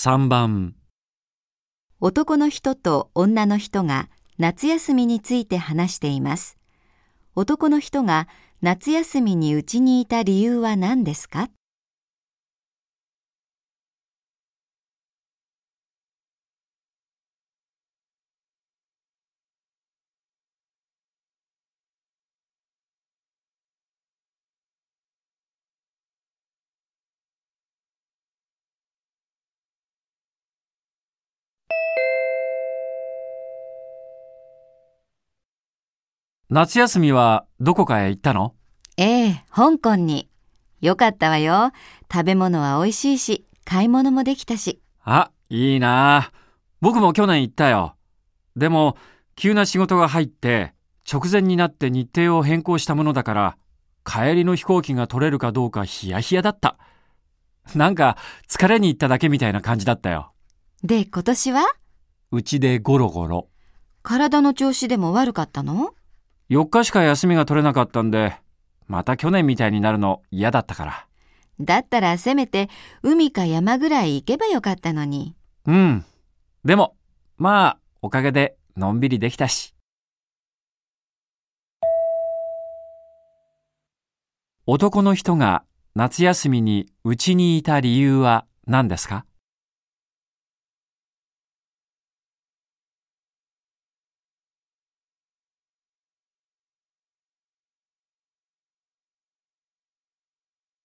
3番男の人と女の人が夏休みについて話しています。男の人が夏休みにうちにいた理由は何ですか？夏休みはどこかへ行ったの？ええ、香港に。よかったわよ。食べ物は美味しいし、買い物もできたし。あ、いいなあ僕も去年行ったよ。でも、急な仕事が入って、直前になって日程を変更したものだから、帰りの飛行機が取れるかどうかヒヤヒヤだった。なんか、疲れに行っただけみたいな感じだったよ。で、今年は？うちでゴロゴロ。体の調子でも悪かったの？4日しか休みが取れなかったんで、また去年みたいになるの嫌だったから。だったらせめて海か山ぐらい行けばよかったのに。うん。でも、まあ、おかげでのんびりできたし。男の人が夏休みにうちにいた理由は何ですか？